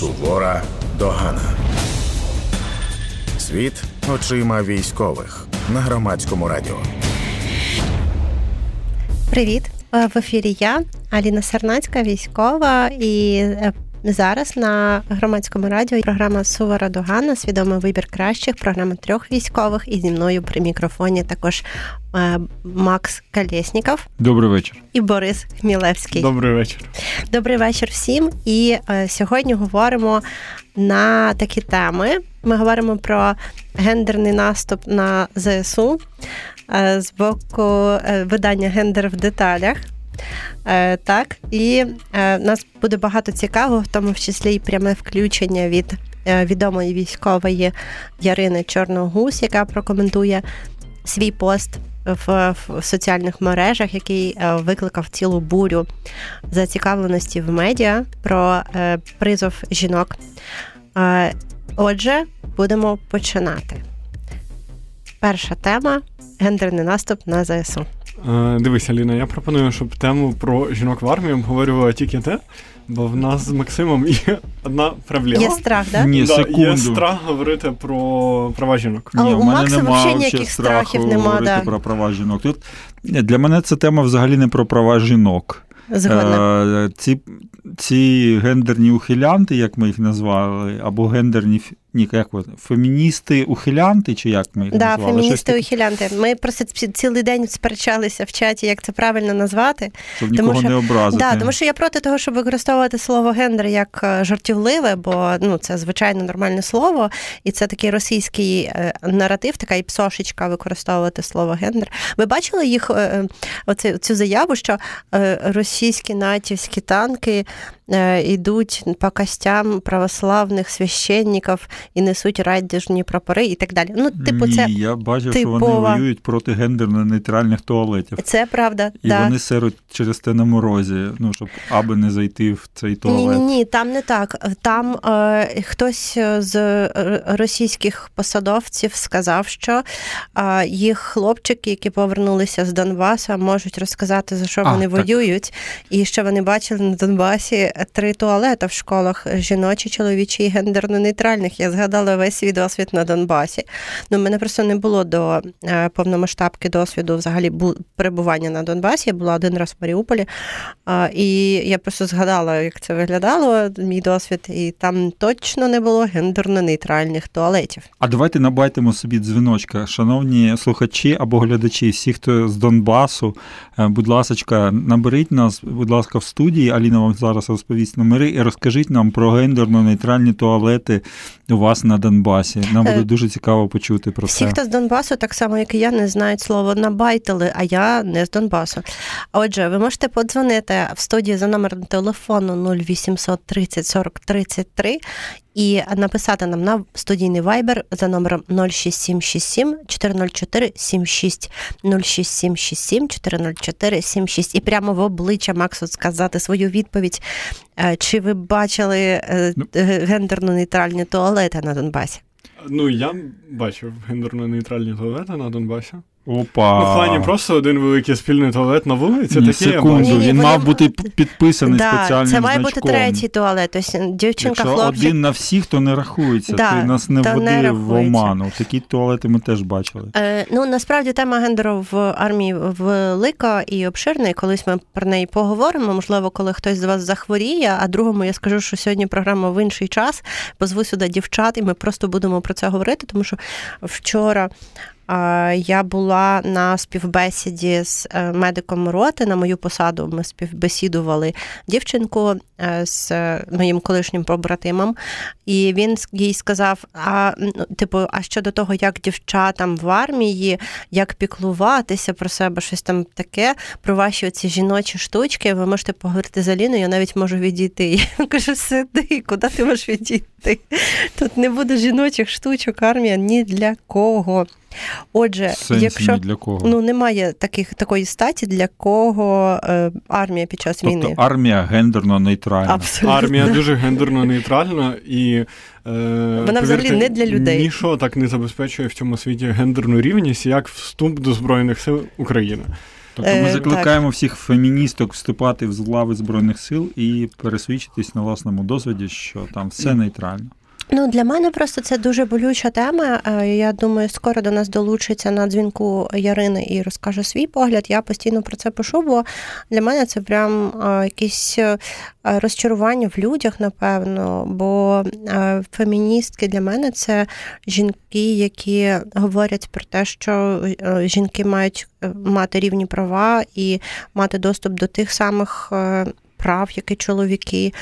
Сувора догана. Світ очима військових на громадському радіо. Привіт! Е, В ефірі я, Аліна Сарнацька, військова, і е, зараз на громадському радіо програма Сувора Догана, свідомий вибір кращих, програма трьох військових. І зі мною при мікрофоні також е, Макс Калєсніков Добрий вечір. і Борис Хмілевський. Добрий вечір. Добрий вечір всім. І е, сьогодні говоримо на такі теми. Ми говоримо про гендерний наступ на ЗСУ е, з боку видання Гендер в деталях. Е, так, і е, нас буде багато цікавого, в тому числі і пряме включення від е, відомої військової Ярини Чорногус, яка прокоментує свій пост в, в соціальних мережах, який е, викликав цілу бурю зацікавленості в медіа про е, призов жінок. Е, отже, будемо починати. Перша тема гендерний наступ на ЗСУ. Е, дивись, Аліна, я пропоную, щоб тему про жінок в армії обговорювала тільки те, бо в нас з Максимом є одна проблема. Є страх, да? Ні, Да, секунду. Є страх говорити про права жінок. А Ні, у в мене Макса нема взагалі ніяких страху страхів нема, говорити да. про права жінок. Тут для мене ця тема взагалі не про права жінок. Згодна. Е, ці, ці гендерні ухилянти, як ми їх назвали, або гендерні ні, як вони, феміністи ухилянти, чи як ми їх Да, назвали? феміністи-ухилянти. Ми просто цілий день сперечалися в чаті, як це правильно назвати. щоб тому нікого що- не образити. Да, тому що я проти того, щоб використовувати слово гендер як е, жартівливе, бо ну це звичайно нормальне слово, і це такий російський е, наратив, така і псошечка використовувати слово гендер. Ви бачили їх е, оце, цю заяву, що е, російські натівські танки йдуть по костям православних священників і несуть радіжні прапори і так далі. Ну, типу, Ні, це, я бачив, що вони воюють проти гендерно-нейтральних туалетів. це правда. І да. вони серуть через те на морозі, ну, щоб аби не зайти в цей туалет. ні, ні, там не так. Там е, хтось з е, російських посадовців сказав, що е, їх хлопчики, які повернулися з Донбасу, можуть розказати, за що А, вони так. воюють, і що вони бачили на Донбасі три туалети в школах: жіночі, чоловічі і гендерно-нейтральних. Я згадала весь свій досвід на Донбасі. Ну, в мене просто не було до е, повномасштабки досвіду взагалі перебування на Донбасі. Я була один раз в Маріуполі. І я просто згадала, як це виглядало, мій досвід, і там точно не було гендерно-нейтральних туалетів. А давайте набайтимо собі дзвіночка. Шановні слухачі або глядачі, всі, хто з Донбасу, е, будь ласка, наберіть нас, будь ласка, в студії. Аліна вам зараз розповість номери і розкажіть нам про гендерно-нейтральні туалети у вас на Донбасі. Нам Е, буде дуже цікаво почути про Всі, це. хто з Донбасу, так само як і я, не знають слово набайтили, а я не з Донбасу. Отже, ви можете подзвонити в студії за номером телефону 0800 30 40 33 і написати нам на студійний вайбер за номером 06767 404 76 06767 404 76 і прямо в обличчя Максу сказати свою відповідь. Е, Чи ви бачили е, Ну. гендерно-нейтральні туалети на Донбасі? Ну, я бачив гендерно-нейтральні туалети на Донбасі. Опа. Ну, в плані просто один великий спільний туалет на вулиці, Ні, таке секунду, бачив. Ні-ні, він вони- мав бути підписаний Да, спеціальним це має значком. бути третій туалет. Тобто дівчинка, Якщо хлопчик. один на всіх, то не рахується. Да, Ти нас не вводи в оману. Такі туалети ми теж бачили. Е, ну насправді тема гендеру в армії велика і обширна. І колись ми про неї поговоримо. Можливо, коли хтось з вас захворіє. А другому я скажу, що сьогодні програма в інший час. Позву сюди дівчат, і ми просто будемо про це говорити, тому що вчора. Я була на співбесіді з е, медиком роти на мою посаду. Ми співбесідували дівчинку е, з е, моїм колишнім побратимом, і він їй сказав: а ну, типу, а щодо того, як дівчатам в армії, як піклуватися про себе, щось там таке, про ваші оці жіночі штучки, ви можете поговорити з Аліною, я навіть можу відійти. Я кажу, сиди, куди ти можеш відійти? Тут не буде жіночих штучок, армія ні для кого. Отже, сенсі якщо ні для кого. ну немає таких такої статі, для кого е, армія під час тобто війни. армія гендерно нейтральна. Абсолютно. Армія дуже гендерно нейтральна і е, Вона взагалі не для людей. Ніщо так не забезпечує в цьому світі гендерну рівність, як вступ до Збройних сил України. Тобто ми так. закликаємо всіх феміністок вступати в лави Збройних сил і пересвідчитись на власному досвіді, що там все нейтрально. Ну, для мене просто це дуже болюча тема. Е, Я думаю, скоро до нас долучиться на дзвінку Ярини і розкаже свій погляд. Я постійно про це пишу, бо для мене це прям е, якесь е, розчарування в людях, напевно. Бо феміністки для мене це жінки, які говорять про те, що жінки мають мати рівні права і мати доступ до тих самих. Прав, як і чоловіки,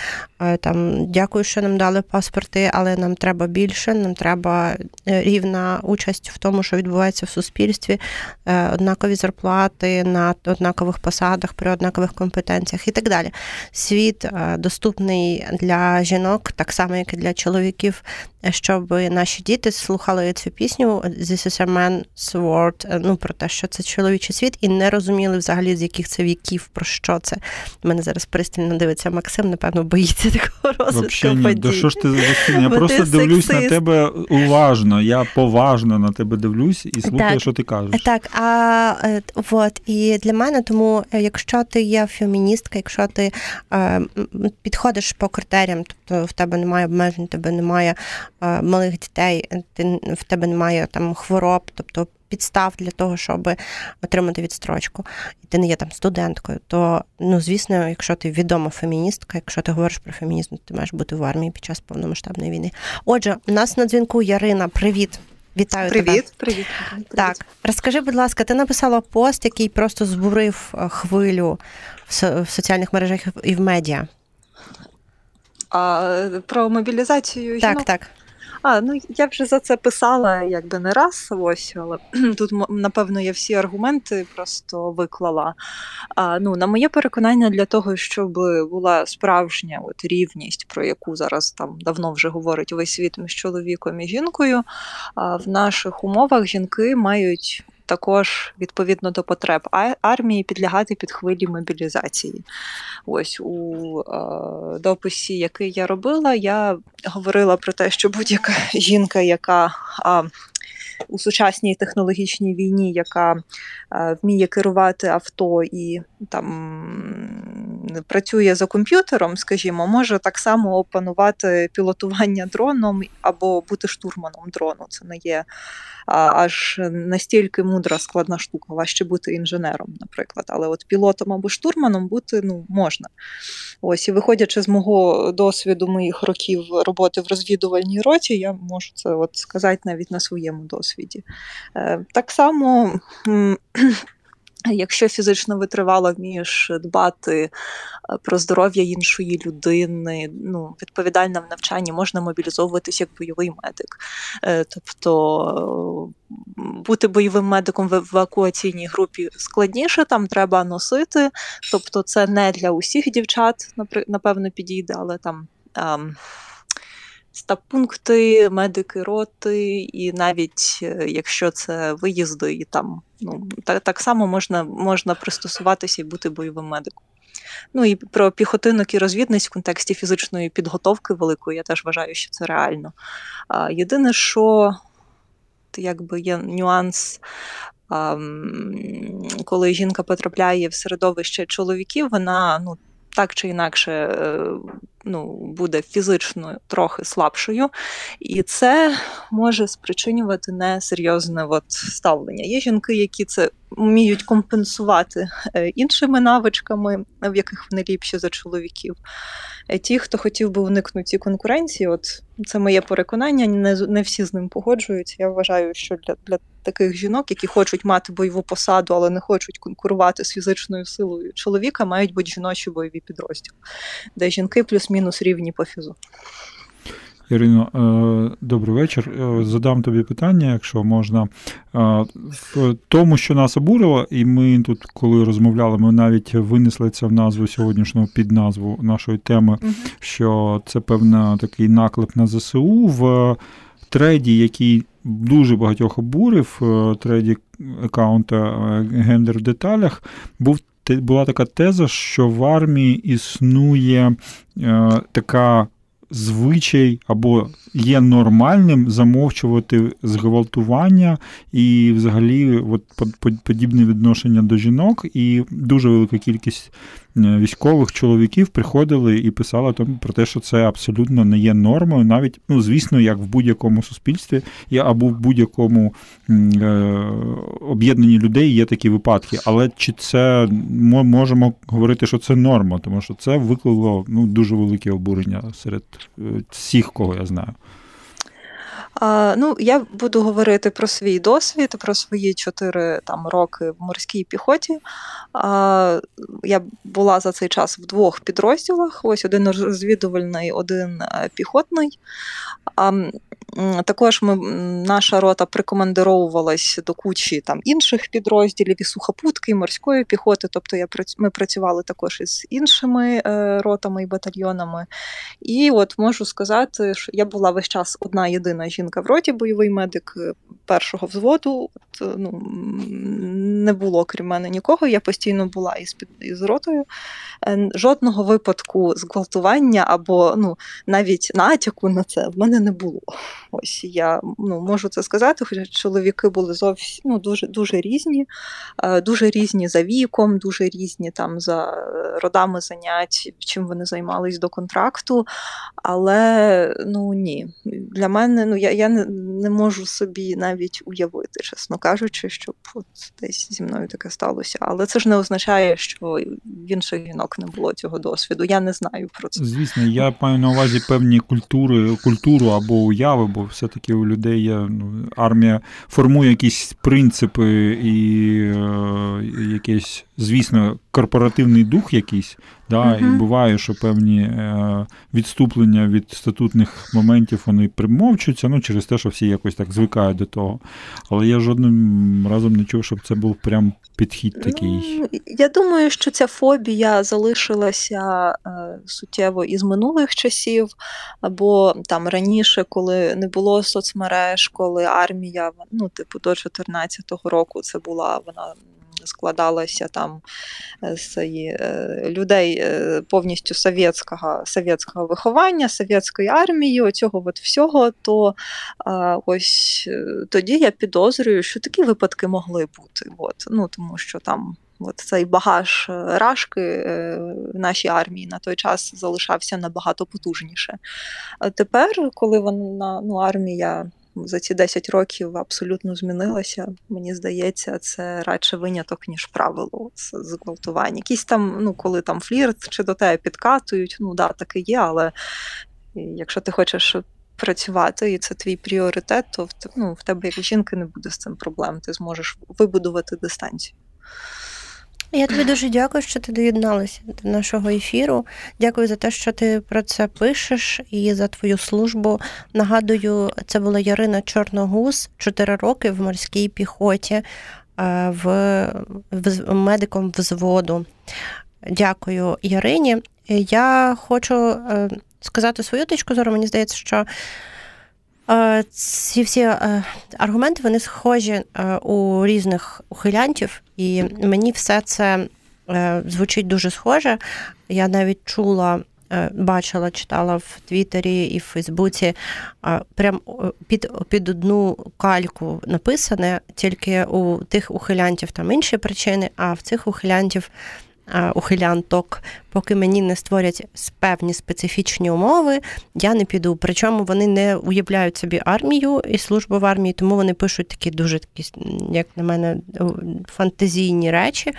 Е, там дякую, що нам дали паспорти, але нам треба більше. Нам треба е, рівна участь в тому, що відбувається в суспільстві, е, однакові зарплати на однакових посадах при однакових компетенціях і так далі. Світ доступний для жінок, так само як і для чоловіків, щоб наші діти слухали цю пісню This is a man's world, ну про те, що це чоловічий світ, і не розуміли взагалі з яких це віків, про що це. У мене зараз пристально дивиться Максим, напевно, боїться такого розвитку ні, подій. да що ж ти за? Я Бо просто ти дивлюсь на тебе уважно, я поважно на тебе дивлюсь і слухаю, Так. що ти кажеш. Так, а е, от і для мене, тому е, якщо ти є феміністка, якщо ти е, підходиш по критеріям, тобто в тебе немає обмежень, в тебе немає е, малих дітей, ти в тебе немає там хвороб, тобто підстав для того, щоб отримати відстрочку, і ти не є там студенткою, то ну звісно, якщо ти відома феміністка, якщо ти говориш про фемінізм, ти маєш бути в армії під час повномасштабної війни. Отже, у нас на дзвінку Ярина. Привіт. Вітаю тебе. Привіт, привіт. привіт. Так, розкажи, будь ласка, ти написала пост, який просто збурив е, хвилю в соціальних мережах і в медіа. А про мобілізацію Так, жінок? так. А, ну я вже за це писала якби не раз, ось, але тут напевно я всі аргументи просто виклала. А, ну, на моє переконання, для того, щоб була справжня от рівність, про яку зараз там давно вже говорить весь світ між чоловіком і жінкою, а, в наших умовах жінки мають. Також відповідно до потреб армії підлягати під хвилі мобілізації. Ось у е, дописі, який я робила, я говорила про те, що будь-яка жінка, яка а, у сучасній технологічній війні, яка е, вміє керувати авто і там працює за комп'ютером, скажімо, може так само опанувати пілотування дроном або бути штурманом дрону. Це не є аж настільки мудра складна штука, важче бути інженером, наприклад. Але от пілотом або штурманом бути ну, можна. Ось, і виходячи з мого досвіду моїх років роботи в розвідувальній роті, я можу це от сказати навіть на своєму досвіді. Е, так само. Якщо фізично витривало, вмієш дбати е, про здоров'я іншої людини, ну, відповідальна в навчанні, можна мобілізовуватись як бойовий медик. Е, Тобто бути бойовим медиком в евакуаційній групі складніше, там треба носити. Тобто, це не для усіх дівчат, напевно, підійде, але там. Стаб-пункти, медики роти, і навіть е, якщо це виїзди, і там ну так, так само можна, можна пристосуватися і бути бойовим медиком. Ну і про піхотинок і розвідниць в контексті фізичної підготовки великої, я теж вважаю, що це реально. Єдине, що якби є нюанс. Коли жінка потрапляє в середовище чоловіків, вона ну так чи інакше е, ну, буде фізично трохи слабшою, і це може спричинювати несерйозне от ставлення. Є жінки, які це вміють компенсувати е, іншими навичками, в яких вони ліпші за чоловіків. Е, Ті, хто хотів би уникнути конкуренції, от це моє переконання, не, не всі з ним погоджуються. Я вважаю, що для, для таких жінок, які хочуть мати бойову посаду, але не хочуть конкурувати з фізичною силою чоловіка, мають бути жіночі бойові підрозділи, де жінки плюс-мінус рівні по фізу. Ірино, е, добрий вечір. Е, Задам тобі питання, якщо можна. Е, В тому, що нас обурило, і ми тут, коли розмовляли, ми навіть винесли це в назву сьогоднішнього під назву нашої теми, що це певна такий наклеп на ЗСУ в треді, який дуже багатьох обурив, е, треді аккаунта е, гендер в деталях, був була така теза, що в армії існує е, така звичай або є нормальним замовчувати зґвалтування і взагалі от подібне відношення до жінок, і дуже велика кількість військових чоловіків приходили і писали про те, що це абсолютно не є нормою, навіть ну, звісно, як в будь-якому суспільстві або в будь-якому е, об'єднанні людей є такі випадки. Але чи це можемо говорити, що це норма, тому що це викликало ну, дуже велике обурення серед е, всіх, кого я знаю. Ну, я буду говорити про свій досвід, про свої чотири там роки в морській піхоті. Я була за цей час в двох підрозділах: ось один розвідувальний, один е, піхотний. Також ми, наша рота прикомандировувалась до кучі там інших підрозділів і сухопутки, і морської піхоти. Тобто я ми працювали також із іншими е, ротами і батальйонами. І от можу сказати, що я була весь час одна єдина жінка в роті, бойовий медик е, першого взводу. От, е, ну, Не було крім мене нікого. Я постійно була із із ротою. Е, жодного випадку зґвалтування або ну, навіть натяку на це в мене не було. Ось я ну, можу це сказати, хоча чоловіки були зовсім ну, дуже дуже різні, е, дуже різні за віком, дуже різні там за е, родами занять, чим вони займались до контракту. Але ну ні, для мене ну я я не, не можу собі навіть уявити, чесно кажучи, щоб от десь зі мною таке сталося. Але це ж не означає, що в інших жінок не було цього досвіду. Я не знаю про це. Звісно, я маю на увазі певні культури, культуру або уяви, бо все-таки у людей є ну, армія формує якісь принципи і е, якесь, звісно, корпоративний дух якийсь. Да, uh І буває, що певні е, відступлення від статутних моментів вони примовчуються, ну через те, що всі якось так звикають до того. Але я жодним разом не чув, щоб це був прям підхід такий. Ну, Я думаю, що ця фобія залишилася е, суттєво із минулих часів, або там раніше, коли не було соцмереж, коли армія, ну, типу, до 2014 року це була вона складалася там е, з е, людей е, повністю совєтського совєтського виховання, совєтської армії, оцього от всього, то ось тоді я підозрюю, що такі випадки могли бути. От. Ну, Тому що там. От цей багаж рашки в нашій армії на той час залишався набагато потужніше. Тепер, коли вона ну, армія за ці 10 років абсолютно змінилася. Мені здається, це радше виняток, ніж правило це зґвалтування. Якісь там, ну коли там флірт чи до тебе підкатують, ну да, таке є, але якщо ти хочеш. Працювати, і це твій пріоритет, то ну, в тебе як жінки не буде з цим проблем. Ти зможеш вибудувати дистанцію. Я тобі дуже дякую, що ти доєдналася до нашого ефіру. Дякую за те, що ти про це пишеш, і за твою службу. Нагадую, це була Ярина Чорногуз, 4 роки в морській піхоті, е, в, медиком взводу. Дякую, Ярині. Я хочу е, сказати свою точку зору. Мені здається, що. Е, ці всі е, аргументи вони схожі е, у різних ухилянтів, і мені все це звучить дуже схоже. Я навіть чула, бачила, читала в Твіттері і в Фейсбуці прям під під одну кальку написане, тільки у тих ухилянтів там інші причини, а в цих ухилянтів ухилянток, поки мені не створять певні специфічні умови, я не піду. Причому вони не уявляють собі армію і службу в армії, тому вони пишуть такі дуже такі, як на мене, фантазійні речі,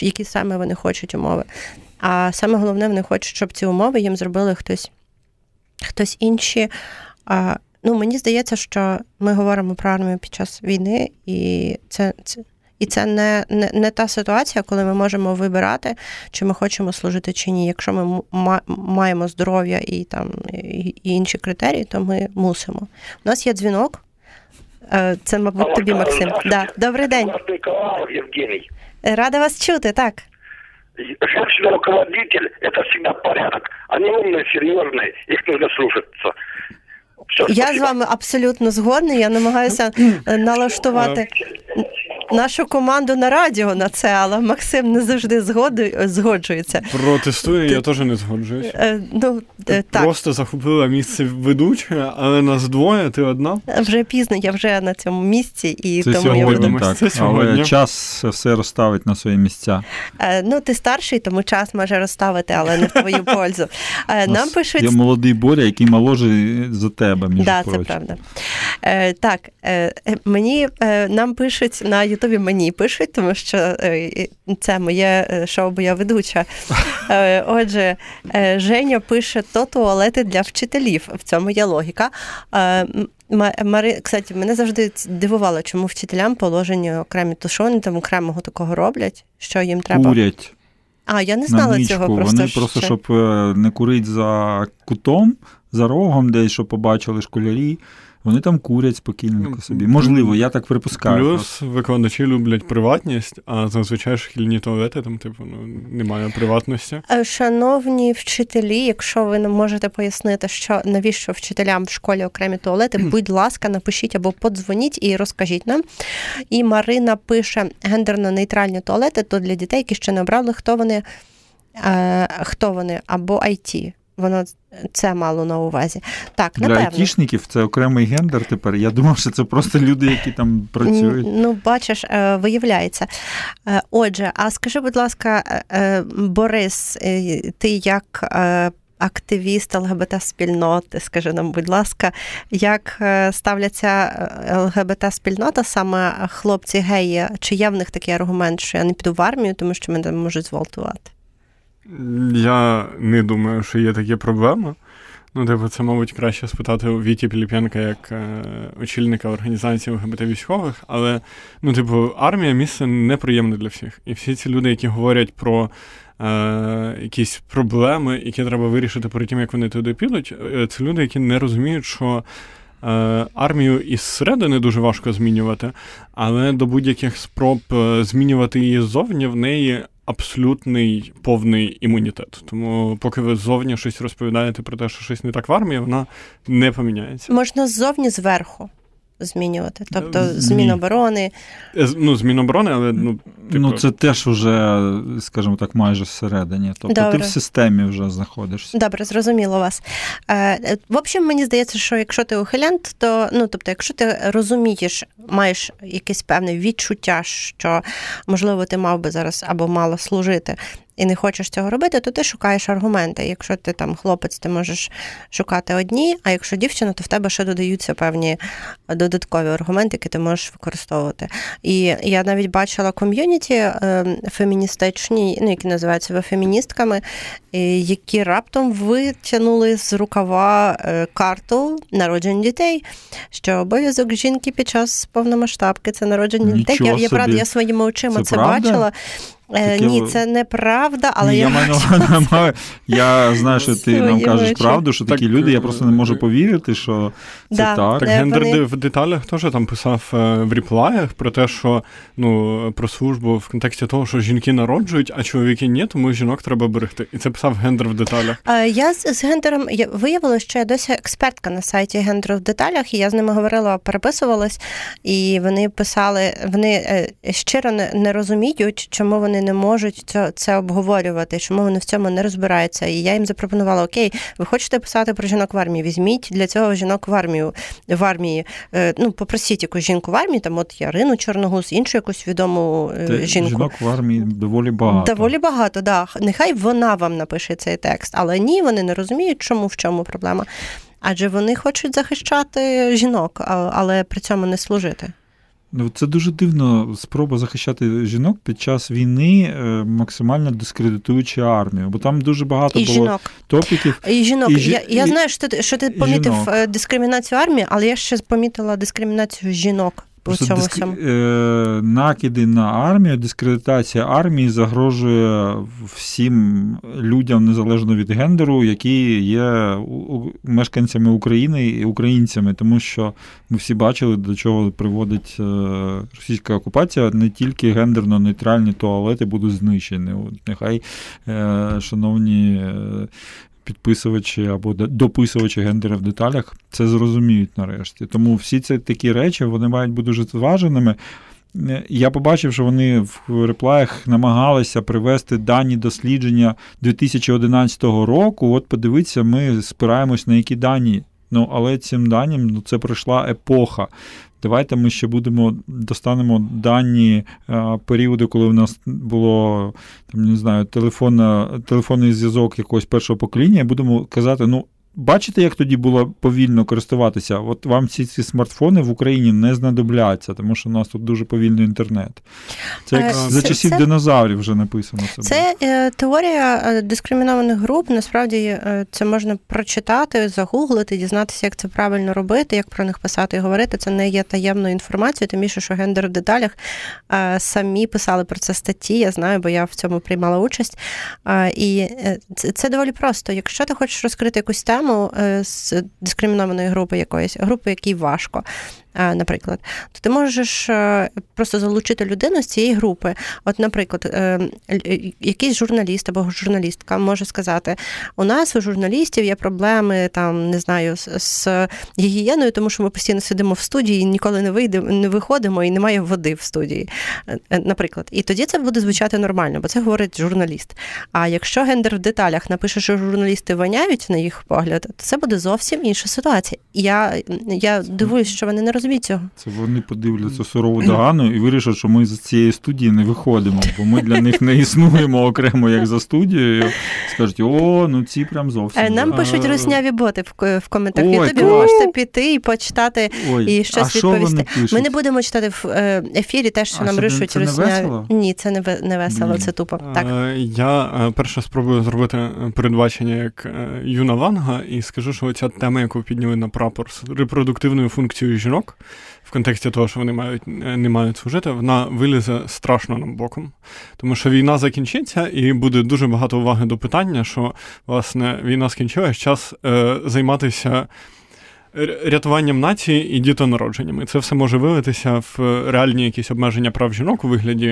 які саме вони хочуть умови. А саме головне, вони хочуть, щоб ці умови їм зробили хтось, хтось інші. Ну, Мені здається, що ми говоримо про армію під час війни, і це. це і це не, не не, та ситуація, коли ми можемо вибирати, чи ми хочемо служити чи ні. Якщо ми маємо здоров'я і там і інші критерії, то ми мусимо. У нас є дзвінок. Е, це, мабуть, тобі, Максим. Да. Добрий день. Евгений. Рада вас чути, так. Женщина руководитель это всегда порядок. Они умные, серьезные, их нужно слушаться. Все, Я з вами абсолютно згодна. Я намагаюся налаштувати нашу команду на радіо на це, але Максим не завжди згоди, згоджується. Протестую, я теж не згоджуюсь. Е, Ну, Ти е, так, просто захопила місце ведучої, але нас двоє, ти одна. вже пізно, я вже на цьому місці, і Це тому я сьогодні думаю, так, це сьогодні. але час все розставить на свої місця. Е, Ну, ти старший, тому час може розставити, але не в твою пользу. Е, Нам пишуть Є молодий Боря, який молодший за тебе, між Да, це правда. Е, так, е, е, мені е, нам пишуть на Ютубі мені пишуть, тому що е, це моє е, шоу, бо я ведуча. Е, отже, е, Женя пише то туалети для вчителів. В цьому є логіка. Е, Мари, кстати, мене завжди дивувало, чому вчителям положені окремі вони там окремого такого роблять, що їм треба. Курять А, я не на знала ничку. цього просто. Вони просто, ще. щоб е, не курити за кутом, за рогом, десь щоб побачили школярі. Вони там курять спокійненько собі. Можливо, я так припускаю. Плюс викладачі люблять приватність, а зазвичай шкільні туалети там, типу, ну, немає приватності. Е, Шановні вчителі, якщо ви нам можете пояснити, що навіщо вчителям в школі окремі туалети, будь ласка, напишіть або подзвоніть і розкажіть нам. І Марина пише гендерно-нейтральні туалети то для дітей, які ще не обрали, хто вони, е, хто вони або IT. Воно це мало на увазі. Так, Для напевно. айтішників це окремий гендер тепер. Я думав, що це просто люди, які там працюють. Ну, бачиш, е, виявляється. Е, Отже, а скажи, будь ласка, е, Борис, ти як активіст ЛГБТ-спільноти, скажи нам, будь ласка, як ставляться ЛГБТ-спільнота, саме хлопці геї, чи є в них такий аргумент, що я не піду в армію, тому що мене можуть зґвалтувати? Я не думаю, що є такі проблеми. Ну, типу, це, мабуть, краще спитати у Віті Піліпенка як е, очільника організації ЛГБТ військових, але ну, типу, армія місце неприємне для всіх. І всі ці люди, які говорять про е, якісь проблеми, які треба вирішити перед тим, як вони туди підуть, е, це люди, які не розуміють, що. е, Армію із середини дуже важко змінювати, але до будь-яких спроб е, змінювати її ззовні в неї абсолютний повний імунітет. Тому, поки ви ззовні щось розповідаєте про те, що щось не так в армії, вона не поміняється. Можна ззовні зверху змінювати, тобто Ні. з Міноборони. Е, з- Ну, з Міноборони, але ну, типу, Ну, це теж уже, скажімо так, майже всередині. Тобто Добре. ти в системі вже знаходишся. Добре, зрозуміло вас. Е, е, В общем, мені здається, що якщо ти ухилянт, то ну тобто, якщо ти розумієш, маєш якесь певне відчуття, що можливо ти мав би зараз або мало служити. І не хочеш цього робити, то ти шукаєш аргументи. Якщо ти там хлопець, ти можеш шукати одні, а якщо дівчина, то в тебе ще додаються певні додаткові аргументи, які ти можеш використовувати. І я навіть бачила ком'юніті е, феміністичні, ну які називаються ви феміністками, е, які раптом витягнули з рукава е, карту народження дітей, що обов'язок жінки під час повномасштабки це народження дітей. Я, я правда, я своїми очима Це це, бачила. Е, ні, ви- це неправда, але Ні, я, я, маю, на я знаю, що ти нам кажеш правду, що такі Так, люди, я е, просто не можу повірити, що це Да. так. Так, Е, гендер вони- в деталях теж там писав е, в ріплаях про те, що ну про службу в контексті того, що жінки народжують, а чоловіки ні, тому жінок треба берегти. І це писав гендер в деталях. Е, Я з, з гендером я виявила, що я досі експертка на сайті гендеру в деталях, і я з ними говорила, переписувалась, і вони писали, вони е, щиро не, не розуміють, чому вони не можуть це, це обговорювати, чому вони в цьому не розбираються. І я їм запропонувала: Окей, ви хочете писати про жінок в армії? Візьміть для цього жінок в армію в армії. Е, Ну, попросіть якусь жінку в армії, там от Ярину Чорногуз, іншу якусь відому Те- жінку. Жінок в армії доволі багато. Доволі багато, да. Нехай вона вам напише цей текст, але ні, вони не розуміють, чому в чому проблема. Адже вони хочуть захищати жінок, але при цьому не служити. Ну, Це дуже дивно спроба захищати жінок під час війни, е, максимально дискредитуючи армію, бо там дуже багато І було жінок. топіків. І жінок. І я, я і- знаю, що ти, що ти помітив жінок. е, дискримінацію армії, але я ще помітила дискримінацію жінок Просто цьому диск- е, накиди на армію, дискредитація армії загрожує всім людям незалежно від гендеру, які є мешканцями України і українцями, тому що ми всі бачили, до чого приводить е, російська окупація. Не тільки гендерно-нейтральні туалети будуть знищені. От Нехай, е, шановні. Підписувачі або дописувачі гендера в деталях це зрозуміють нарешті. Тому всі ці такі речі вони мають бути дуже зваженими. е, я побачив, що вони в реплаях намагалися привести дані дослідження 2011 року. От подивіться, ми спираємось на які дані. Ну, але цим даним ну, це пройшла епоха. Давайте ми ще будемо достанемо дані а, періоду, коли в нас було там, не знаю, телефонний зв'язок якогось першого покоління, і будемо казати, ну. Бачите, як тоді було повільно користуватися? От вам всі ці смартфони в Україні не знадобляться, тому що у нас тут дуже повільний інтернет. Це як Е, за часів це- динозаврів вже написано. Це. Це е, теорія е, дискримінованих груп. Насправді це можна прочитати, загуглити, дізнатися, як це правильно робити, як про них писати і говорити. Це не є таємною інформацією, тим більше, що гендер в деталях е, самі писали про це статті. Я знаю, бо я в цьому приймала участь. Е, І це, це доволі просто. Якщо ти хочеш розкрити якусь тему е, з дискримінованої групи якоїсь, групи, якій важко. Е, Наприклад, то ти можеш е, просто залучити людину з цієї групи. От, наприклад, е, якийсь журналіст або журналістка може сказати: у нас у журналістів є проблеми там, не знаю, з, гігієною, тому що ми постійно сидимо в студії, ніколи не вийдемо, не виходимо і немає води в студії. Наприклад, і тоді це буде звучати нормально, бо це говорить журналіст. А якщо гендер в деталях напише, що журналісти воняють на їх погляд, то це буде зовсім інша ситуація. Я, я дивуюсь, що вони не розуміють цього. Це вони подивляться сурову догану і вирішать, що ми з цієї студії не виходимо, бо ми для них не існуємо окремо як за студією. Скажуть, о, ну ці прям зовсім. Е, Нам пишуть русняві боти в, коментарях. Ой, Ютубі клас. можете піти і почитати Ой, і щось а що відповісти. вони пишуть? Ми не будемо читати в е, ефірі те, що А, нам ришуть русняві. весело? Ні, це не ве- не весело, це тупо. Так. Е, Я е, перше спробую зробити передбачення як юна Ванга, і скажу, що ця тема, яку підняли на прапор з репродуктивною функцією жінок, в контексті того, що вони мають е, не мають служити, вона вилізе страшно нам боком. Тому що війна закінчиться, і буде дуже багато уваги до питання, що власне війна скінчилась, час е, займатися. Рятуванням нації і дітонародженням. І це все може вилитися в реальні якісь обмеження прав жінок у вигляді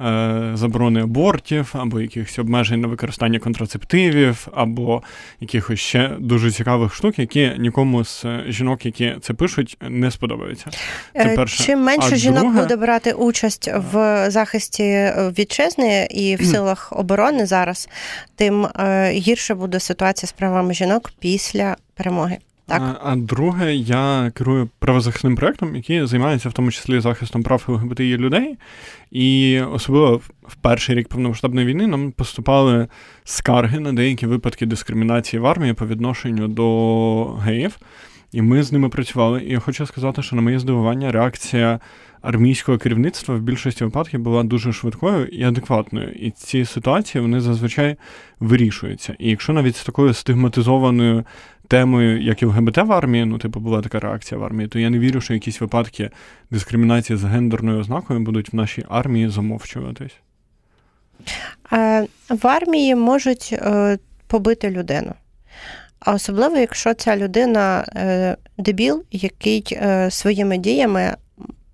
е, заборони абортів, або якихось обмежень на використання контрацептивів, або якихось ще дуже цікавих штук, які нікому з е, жінок, які це пишуть, не сподобаються. Це Е, перше. Чим менше А жінок друге- буде брати участь в захисті е, вітчизни і в силах оборони зараз, тим е, гірше буде ситуація з правами жінок після перемоги. Так. А, а друге, я керую правозахисним проєктом, який займається в тому числі захистом прав ЛГБТІ людей. І особливо в перший рік повномасштабної війни нам поступали скарги на деякі випадки дискримінації в армії по відношенню до геїв. І ми з ними працювали. І я хочу сказати, що на моє здивування реакція армійського керівництва в більшості випадків була дуже швидкою і адекватною. І ці ситуації вони зазвичай вирішуються. І якщо навіть з такою стигматизованою темою, як і ЛГБТ в армії, ну, типу, була така реакція в армії, то я не вірю, що якісь випадки дискримінації за гендерною ознакою будуть в нашій армії замовчуватись. В армії можуть е, побити людину. А особливо, якщо ця людина е, дебіл, який е, своїми діями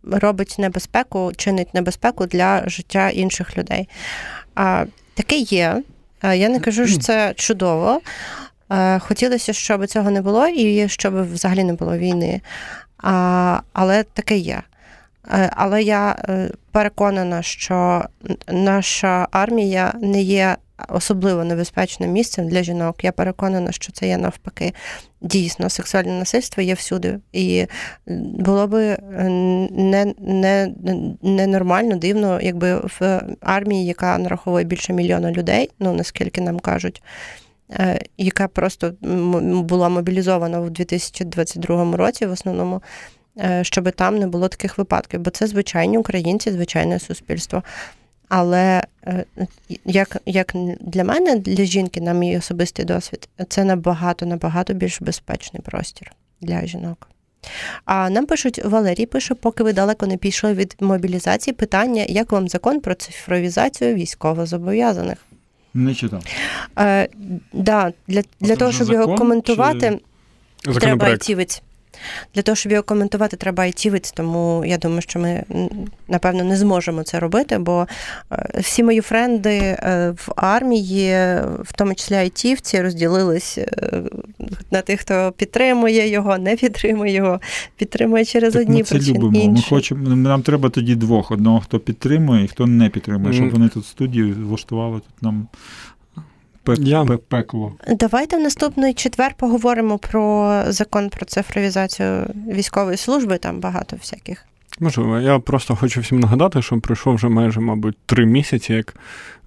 робить небезпеку, чинить небезпеку для життя інших людей. А, Таке є. Я не кажу, що це чудово. Хотілося, щоб цього не було, і щоб взагалі не було війни. А, Але таке є. Але я е, переконана, що наша армія не є особливо небезпечним місцем для жінок. Я переконана, що це є навпаки. Дійсно, сексуальне насильство є всюди. І було би е, не, не, не дивно, якби в армії, яка нараховує більше мільйона людей, ну наскільки нам кажуть. е, Яка просто була мобілізована у 2022 році, в основному, е, щоб там не було таких випадків, бо це звичайні українці, звичайне суспільство. Але е, як, як для мене, для жінки, на мій особистий досвід, це набагато набагато більш безпечний простір для жінок. А нам пишуть Валерій пише, поки ви далеко не пішли від мобілізації, питання, як вам закон про цифровізацію військовозобов'язаних? Не читав. Е, да, для, для того, щоб його коментувати, чи- треба айтівець. Для того, щоб його коментувати, треба айтівець, тому я думаю, що ми напевно не зможемо це робити, бо е, всі мої френди е, в армії, в тому числі айтівці, розділились е, на тих, хто підтримує його, не підтримує його, підтримує через так одні ми це причини. любимо. Інші. Ми хочемо, нам треба тоді двох: одного, хто підтримує, і хто не підтримує, щоб вони тут в студії влаштували тут нам пек, Я- пекло. Давайте в наступний четвер поговоримо про закон про цифровізацію військової служби. Там багато всяких. Можливо, я просто хочу всім нагадати, що пройшов вже майже, мабуть, три місяці, як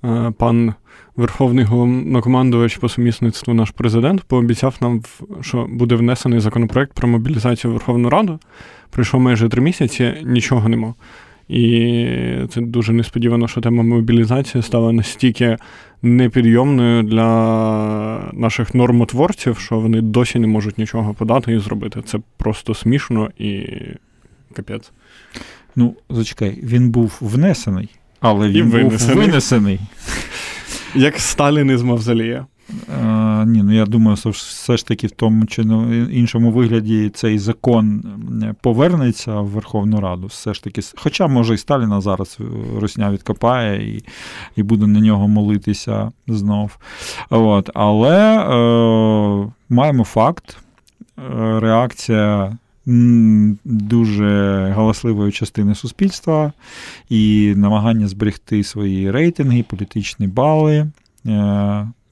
е, пан Верховний головнокомандувач по сумісництву наш президент пообіцяв нам, в- що буде внесений законопроект про мобілізацію Верховну Раду. Пройшло майже три місяці, нічого нема. І це дуже несподівано, що тема мобілізації стала настільки непідйомною для наших нормотворців, що вони досі не можуть нічого подати і зробити. Це просто смішно і капець. Ну, зачекай, він був внесений, але він був винесений. винесений. Як Сталін із Мавзолія. Е, ні, ну я думаю, що все ж таки в тому чи іншому вигляді цей закон е, повернеться в Верховну Раду. Все ж таки, хоча, може, і Сталіна зараз е, Росня відкопає і, і буде на нього молитися знов. От, але е, маємо факт, е, реакція. Дуже галасливої частини суспільства і намагання зберегти свої рейтинги, політичні бали.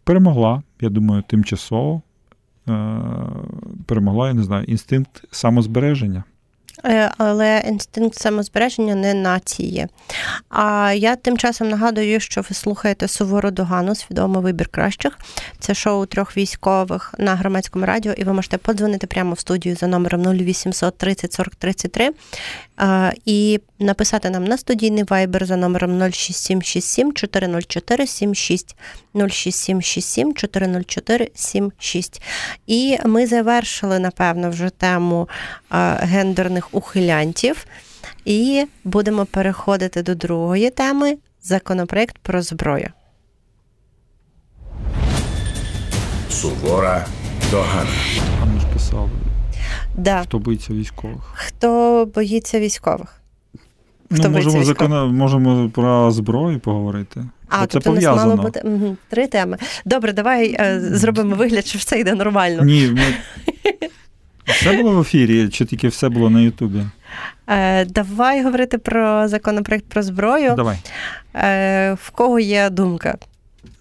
Перемогла, я думаю, тимчасово. Е, перемогла, я не знаю, інстинкт самозбереження. Е, Але інстинкт самозбереження не нації. А я тим часом нагадую, що ви слухаєте Сувору Догану, свідомий вибір кращих. Це шоу трьох військових на громадському радіо, і ви можете подзвонити прямо в студію за номером 0800 30 40 33 е, і написати нам на студійний вайбер за номером 06767 404 76 06767 404 76. І ми завершили, напевно, вже тему гендерних ухилянтів. І будемо переходити до другої теми законопроект про зброю. Сувора догана. Ми ж писали, Да. хто боїться військових. Хто боїться військових? Хто ну, боїться можемо, військових? закона, можемо про зброю поговорити. А, Бо це тобто нас мало бути Мгм. три теми. Добре, давай е, зробимо вигляд, що все йде нормально. Ні, ми... все було в ефірі, чи тільки все було на Ютубі? Е, давай говорити про законопроект про зброю. Давай. Е, в кого є думка?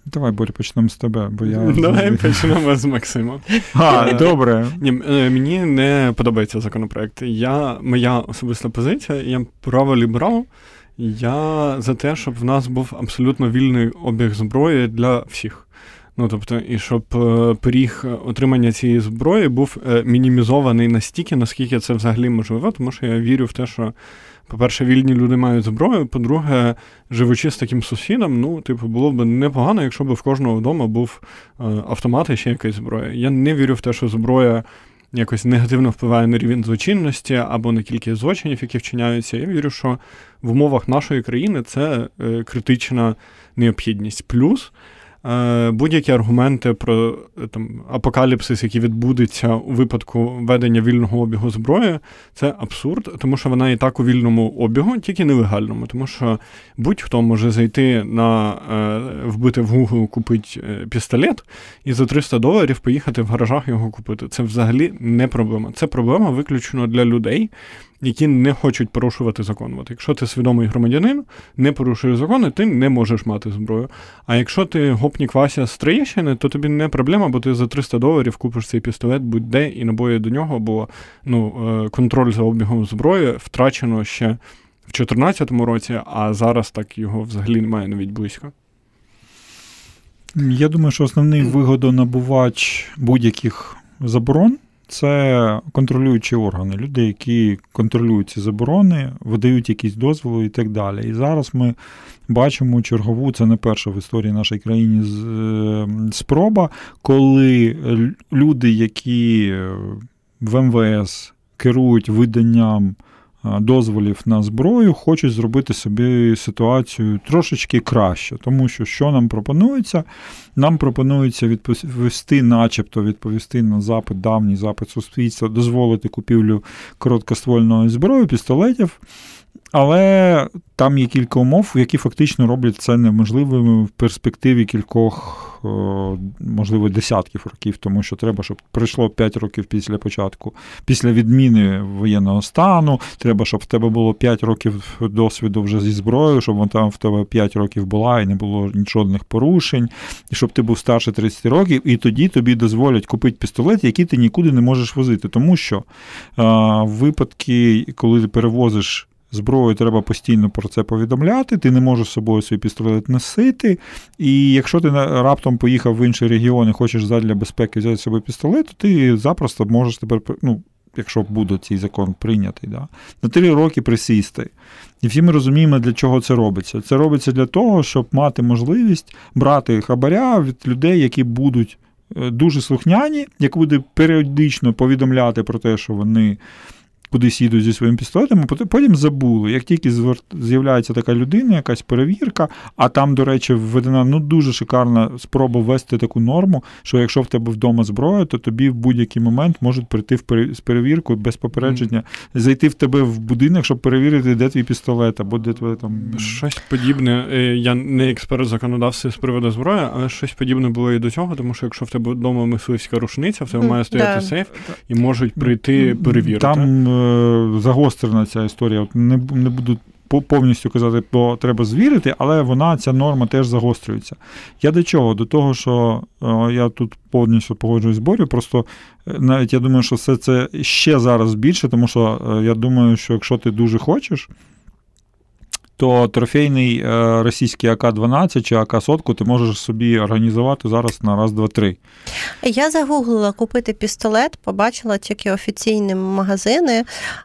Давай, Боря, почнемо з тебе, бо я. Давай почнемо з Максима. А, добре. Ні, е, мені не подобається законопроект. Я, моя особиста позиція, я право-ліберал. Я за те, щоб в нас був абсолютно вільний обіг зброї для всіх. Ну тобто, і щоб е, поріг отримання цієї зброї був е, мінімізований настільки, наскільки це взагалі можливо, тому що я вірю в те, що, по-перше, вільні люди мають зброю. По-друге, живучи з таким сусідом, ну, типу, було б непогано, якщо б в кожного вдома був е, автомат і ще якась зброя. Я не вірю в те, що зброя якось негативно впливає на рівень злочинності або на кількість злочинів, які вчиняються. Я вірю, що в умовах нашої країни це е, критична необхідність. Плюс будь-які аргументи про е, там, апокаліпсис, який відбудеться у випадку ведення вільного обігу зброї, це абсурд, тому що вона і так у вільному обігу, тільки нелегальному. Тому що будь-хто може зайти на е, вбити в Google, купити е, пістолет і за 300 доларів поїхати в гаражах його купити. Це взагалі не проблема. Це проблема виключно для людей, які не хочуть порушувати закон. От якщо ти свідомий громадянин, не порушуєш закони, ти не можеш мати зброю. А якщо ти гопнік Вася з Троєщини, то тобі не проблема, бо ти за 300 доларів купиш цей пістолет будь-де і набої до нього, бо ну, е, контроль за обігом зброї втрачено ще в 2014 році, а зараз так його взагалі немає навіть близько. Я думаю, що основний вигодонабувач будь-яких заборон це контролюючі органи, люди, які контролюють ці заборони, видають якісь дозволи і так далі. І зараз ми бачимо чергову, це не перша в історії нашої країни е, спроба, коли люди, які е, в МВС керують виданням дозволів на зброю, хочуть зробити собі ситуацію трошечки краще. Тому що що нам пропонується? Нам пропонується відповісти, начебто відповісти на запит, давній запит суспільства, дозволити купівлю короткоствольної зброї, пістолетів. Але там є кілька умов, які фактично роблять це неможливим в перспективі кількох, можливо, десятків років, тому що треба, щоб пройшло 5 років після початку, після відміни воєнного стану. Треба, щоб в тебе було 5 років досвіду вже зі зброєю, щоб вона там в тебе 5 років була і не було жодних порушень, і щоб ти був старше 30 років, і тоді тобі дозволять купити пістолет, який ти нікуди не можеш возити. Тому що в випадки, коли ти перевозиш зброю треба постійно про це повідомляти, ти не можеш з собою свій пістолет носити. І якщо ти раптом поїхав в інший регіон і хочеш задля безпеки взяти з собою пістолет, то ти запросто можеш тепер, ну, якщо буде цей закон прийнятий, да, на три роки присісти. І всі ми розуміємо, для чого це робиться. Це робиться для того, щоб мати можливість брати хабаря від людей, які будуть. Е, дуже слухняні, як буде періодично повідомляти про те, що вони кудись їдуть зі своїм пістолетом, а потім забули. Як тільки з'являється така людина, якась перевірка, а там, до речі, введена ну дуже шикарна спроба ввести таку норму, що якщо в тебе вдома зброя, то тобі в будь-який момент можуть прийти в з перевіркою без попередження, зайти в тебе в будинок, щоб перевірити, де твій пістолет, або де твоє там. Щось подібне. Е, я не експерт законодавства з приводу зброї, але щось подібне було і до цього, тому що якщо в тебе вдома мисливська рушниця, в тебе має стояти сейф і можуть прийти перевірити. Там е, загострена ця історія. От Не не буду повністю казати, бо треба звірити, але вона, ця норма теж загострюється. Я до чого? До того, що я тут повністю погоджуюсь з Борю, просто е, навіть я думаю, що все це ще зараз більше, тому що е, я думаю, що якщо ти дуже хочеш то трофейний е, російський АК-12 чи АК-сотку ти можеш собі організувати зараз на раз, два, три. Я загуглила купити пістолет, побачила тільки офіційні магазини,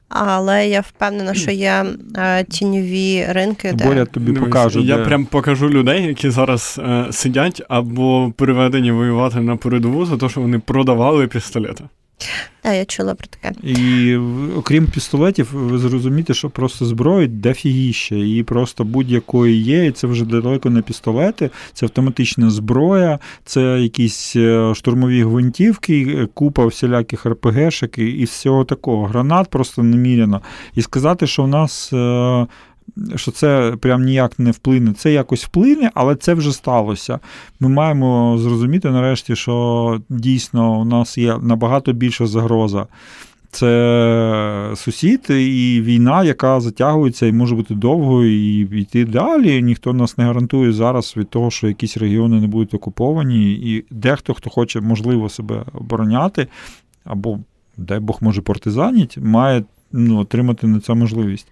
але я впевнена, що є е, тіньові ринки. Де... Боря тобі Дивись, покажу. Я де... прям покажу людей, які зараз е, сидять або переведені воювати на передову за те, що вони продавали пістолети. Так, я чула про таке. І окрім пістолетів, ви зрозумієте, що просто зброї дефігіще. І просто будь-якої є, і це вже далеко не пістолети, це автоматична зброя, це якісь е, штурмові гвинтівки, купа всіляких РПГшок і всього такого. Гранат просто неміряно. І сказати, що в нас е, що це прям ніяк не вплине. Це якось вплине, але це вже сталося. Ми маємо зрозуміти нарешті, що дійсно у нас є набагато більша загроза. Це сусід і війна, яка затягується і може бути довгою, і йти далі. Ніхто нас не гарантує зараз від того, що якісь регіони не будуть окуповані, і дехто, хто хоче, можливо, себе обороняти, або, дай Бог, може, партизаніть, має ну, отримати на це можливість.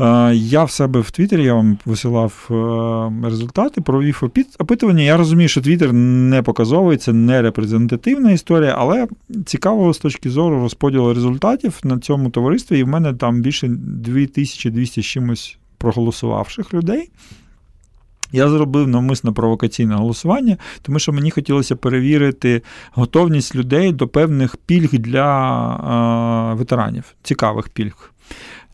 Е, я в себе в Твіттері я вам висилав е, результати, провів опитування. Я розумію, що Твіттер не показовує, це не репрезентативна історія, але цікаво з точки зору розподілу результатів на цьому товаристві, і в мене там більше 2200 з чимось проголосувавших людей. Я зробив навмисно провокаційне голосування, тому що мені хотілося перевірити готовність людей до певних пільг для е, ветеранів, цікавих пільг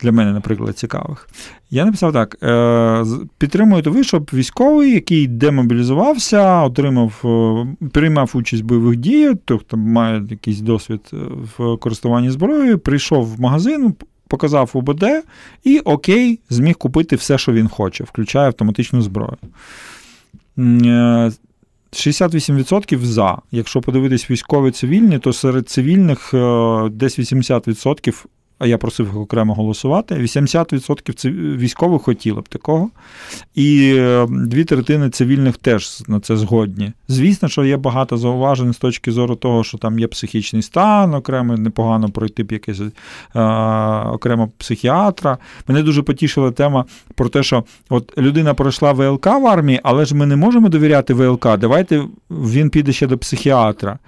для мене, наприклад, цікавих. Я написав так: е, підтримуєте ви, щоб військовий, який демобілізувався, отримав, е, приймав участь в бойових діях, тобто має якийсь досвід е, в користуванні зброєю, прийшов в магазин. Показав УБД і окей, зміг купити все, що він хоче, включає автоматичну зброю. 68% за. Якщо подивитись військові цивільні, то серед цивільних десь 80% а я просив їх окремо голосувати. 80% військових хотіли б такого. І е, дві третини цивільних теж на це згодні. Звісно, що є багато зауважень з точки зору того, що там є психічний стан, окремо непогано пройти б якесь е, окремо психіатра. Мене дуже потішила тема про те, що от людина пройшла ВЛК в армії, але ж ми не можемо довіряти ВЛК. Давайте він піде ще до психіатра.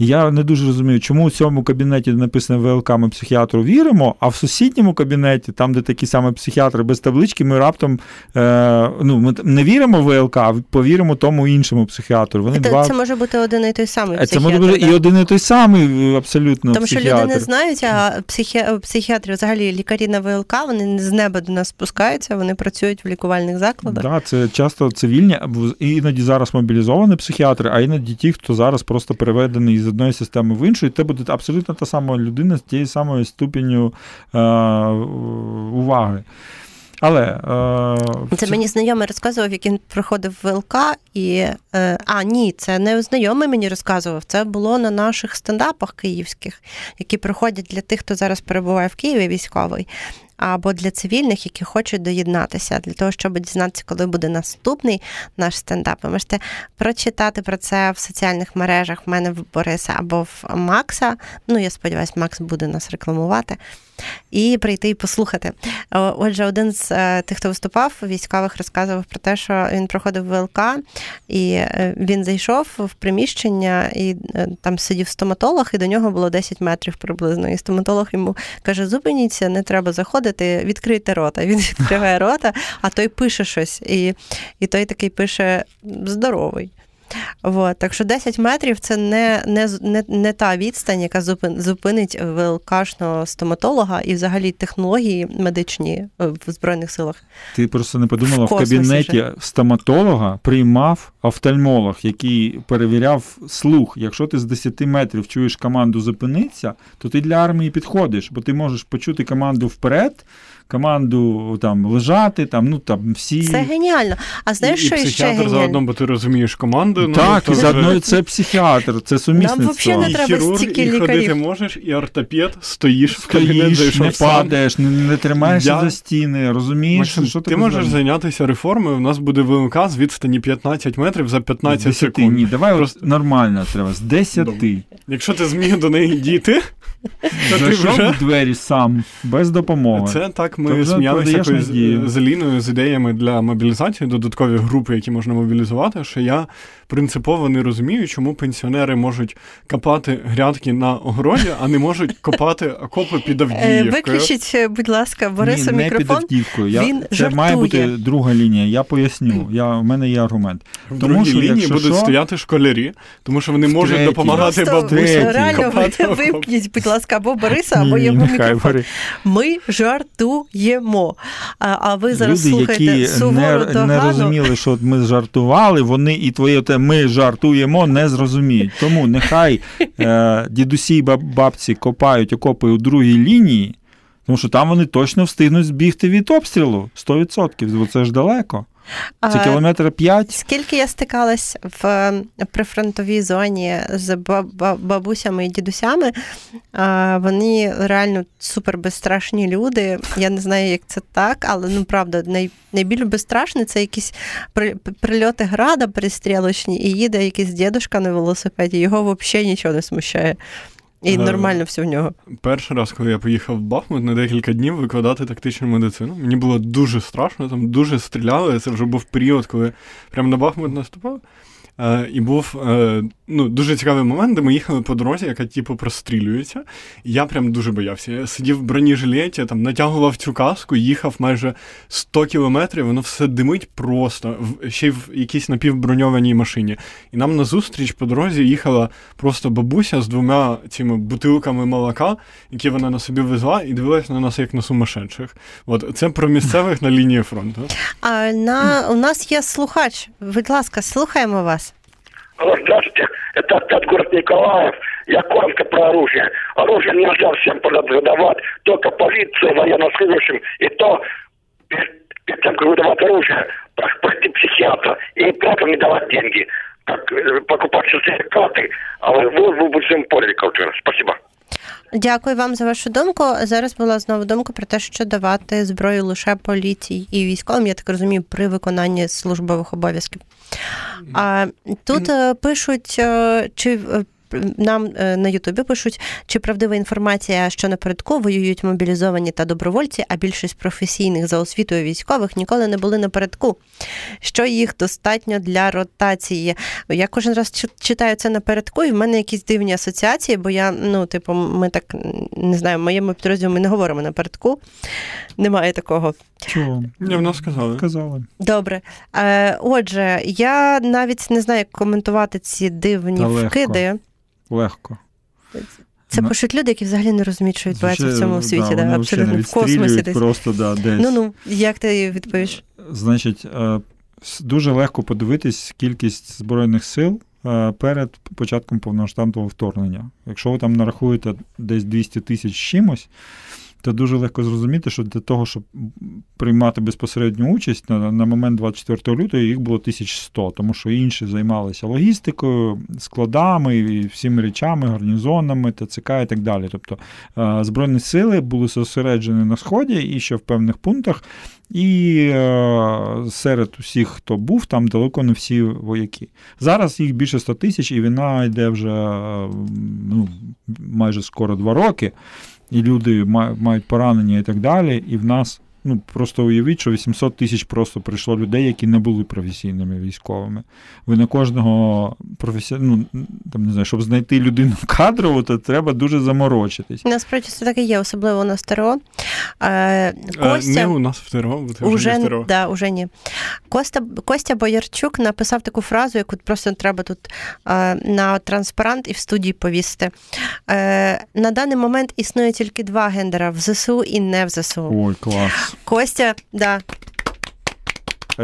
І я не дуже розумію, чому у цьому кабінеті де написано ВЛК, ми психіатру віримо, а в сусідньому кабінеті, там, де такі самі психіатри без таблички, ми раптом е, ну, ми не віримо в ВЛК, а повіримо тому іншому психіатру. Вони Це, два... це може бути один і той самий Е, Це може бути да. і один і той самий абсолютно Тому що люди не знають, а психі... психіатри, взагалі лікарі на ВЛК, вони з неба до нас спускаються, вони працюють в лікувальних закладах. Да, це часто цивільні, іноді зараз мобілізовані психіатри, а іноді ті, хто зараз просто переведений з одної системи в іншу, і це буде абсолютно та сама людина з тією самою ступеню е, уваги. Але е, Це мені знайомий розказував, як він приходив в ВЛК, і е, а ні, це не знайомий мені розказував. Це було на наших стендапах київських, які проходять для тих, хто зараз перебуває в Києві військовий. Або для цивільних, які хочуть доєднатися, для того, щоб дізнатися, коли буде наступний наш стендап. Ви можете прочитати про це в соціальних мережах в мене в Бориса або в Макса. Ну, я сподіваюся, Макс буде нас рекламувати. І прийти і послухати. Отже, один з е, тих, хто виступав, військових розказував про те, що він проходив ВЛК, і е, він зайшов в приміщення, і е, там сидів стоматолог, і до нього було 10 метрів приблизно. І стоматолог йому каже: зупиніться, не треба заходити, відкрийте рота. Він відкриває рота, а той пише щось. І, і той такий пише здоровий. Вот. Так що 10 метрів це не, не, не, не та відстань, яка зупинить ВЛКшного стоматолога і взагалі технології медичні е, в Збройних силах. Ти просто не подумала, В в, кабінеті стоматолога приймав офтальмолог, який перевіряв слух. Якщо ти з 10 метрів чуєш команду зупиниться, то ти для армії підходиш, бо ти можеш почути команду вперед, команду там лежати, там, ну там всі. Це геніально. А знаєш, і, що і ще геніально? заодно, бо ти розумієш команду. Ну, Так, і заодно це психіатр, це сумісництво. взагалі не треба хірург, стільки і ходити лікарів. можеш, і ортопед, стоїш в кабінет, Стоїш, зайшов не сам. падаєш, не, не тримаєшся Я- за стіни, розумієш, Максим, що ти Ти можеш звернуть? зайнятися реформою. У нас буде ВМК з відстані 15 метрів за 15 З 10, секунд. Ні, давай Просто- от нормально треба, з 10. Добре. Якщо ти зміг до неї дійти, Зайшов в двері сам, без допомоги. Це так ми вже сміялися якось з Еліною з ідеями для мобілізації, додаткові групи, які можна мобілізувати. Що я принципово не розумію, чому пенсіонери можуть копати грядки на огороді, а не можуть копати окопи під Е, Авдіївкою. Виключіть, е, будь ласка, Бориса Ні, не під мікрофон. Я, Він це жартує. має бути друга лінія. Я поясню. Я, у мене є аргумент. В Тому другій що, лінії будуть що- стояти школярі, тому що вони можуть третій. допомагати бабусям. реально копати ви, окопи. випніть, будь ласка, або Бориса, або Ні, його мікрофон. бери. Ми жартуємо. А, а ви зараз Люди, слухаєте які сувору не, не розуміли, що ми жартували, вони і твоє те ми жартуємо, не зрозуміють. Тому нехай е, дідусі і бабці копають окопи у другій лінії, тому що там вони точно встигнуть збігти від обстрілу 100%, бо це ж далеко. Це кілометр 5. Скільки я стикалась в прифронтовій зоні з ба- ба- бабусями і дідусями, вони реально супер безстрашні люди. Я не знаю, як це так, але ну правда, най, найбільш безстрашне це якісь при, прильоти града перестрілочні, і їде якийсь дідушка на велосипеді, його взагалі нічого не смущає. І Е, нормально все в нього. Перший раз, коли я поїхав в Бахмут на декілька днів викладати тактичну медицину, мені було дуже страшно, там дуже стріляли. Це вже був період, коли прямо на Бахмут наступав. Е, і був е, ну, дуже цікавий момент, де ми їхали по дорозі, яка типу прострілюється. І я прям дуже боявся. Я сидів в бронежилеті, там натягував цю каску, їхав майже 100 кілометрів, воно все димить просто, в, ще й в якійсь напівброньованій машині. І нам назустріч по дорозі їхала просто бабуся з двома цими бутилками молока, які вона на собі везла, і дивилась на нас як на сумасшедших. От це про місцевих на лінії фронту. А на у нас є слухач. Будь ласка, слухаємо вас. Здравствуйте, это опять город Николаев. Я коротко про оружие. Оружие нельзя всем продавать, только полиции, военнослужащим, и то перед тем, как выдавать оружие, про- пройти психиатра. И императору не давать деньги, как э, покупать сертификаты, а вы, вы, вы будете поняли, Спасибо. Дякую вам за вашу думку. Зараз була знову думка про те, що давати зброю лише поліції і військовим, я так розумію, при виконанні службових обов'язків. А тут е, пишуть, е, чи е, нам е, на Ютубі пишуть, чи правдива інформація, що напередку воюють мобілізовані та добровольці, а більшість професійних за освітою військових ніколи не були напередку. Що їх достатньо для ротації? Я кожен раз читаю це напередку, і в мене якісь дивні асоціації, бо я, ну, типу, ми так не знаю, в моєму підрозділі ми не говоримо напередку. Немає такого. Чого? Я в нас сказали. Казали. Добре. Е, Отже, я навіть не знаю, як коментувати ці дивні Та вкиди. Легко. Це пишуть люди, які взагалі не розуміють, що відбувається в цьому світі, да, да, абсолютно в космосі десь. Просто, да, десь. Ну ну, як ти відповіш? Значить, е, дуже легко подивитись кількість Збройних сил е, перед початком повномасштабного вторгнення. Якщо ви там нарахуєте десь 200 тисяч чимось, то дуже легко зрозуміти, що для того, щоб приймати безпосередню участь на, на момент 24 лютого їх було 1100, тому що інші займалися логістикою, складами, і всіми речами, гарнізонами, ТЦК і так далі. Тобто е, Збройні сили були зосереджені на сході і ще в певних пунктах. І е, серед усіх, хто був, там далеко не всі вояки. Зараз їх більше 100 тисяч, і війна йде вже е, ну, майже скоро два роки, і люди ма- мають поранення і так далі. І в нас ну, просто уявіть, що 800 тисяч просто прийшло людей, які не були професійними військовими. Ви на кожного професі... ну, там, не знаю, щоб знайти людину кадрову, то треба дуже заморочитись. Насправді це так і є, особливо у нас ТРО. Е, Е, Костя... Не у нас в ТРО, бо ти вже Уже, не в ТРО. да, уже ні. Костя, Костя Боярчук написав таку фразу, яку просто треба тут е, на транспарант і в студії повісити. Е, на даний момент існує тільки два гендера в ЗСУ і не в ЗСУ. Ой, клас. Костя, да,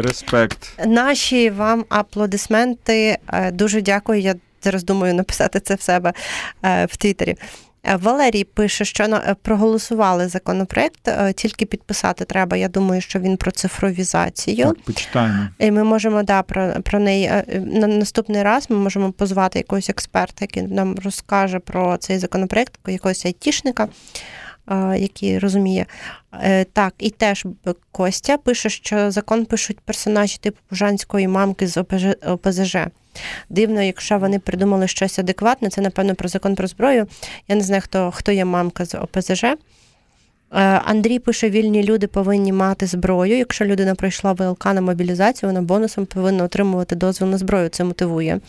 Респект. наші вам аплодисменти. Е, Дуже дякую. Я зараз думаю написати це в себе е, в Твіттері. Е, Валерій пише, що проголосували законопроект, тільки підписати треба. Я думаю, що він про цифровізацію. Так, почитаємо. І ми можемо да, про, про неї на наступний раз ми можемо позвати якогось експерта, який нам розкаже про цей законопроект, якогось айтішника, який розуміє. Е, Так, і теж Костя пише, що закон пишуть персонажі типу Пужанської мамки з ОПЗЖ. Дивно, якщо вони придумали щось адекватне, це напевно про закон про зброю. Я не знаю, хто, хто є мамка з ОПЗЖ. Е, Андрій пише: вільні люди повинні мати зброю. Якщо людина пройшла ВЛК на мобілізацію, вона бонусом повинна отримувати дозвіл на зброю. Це мотивує.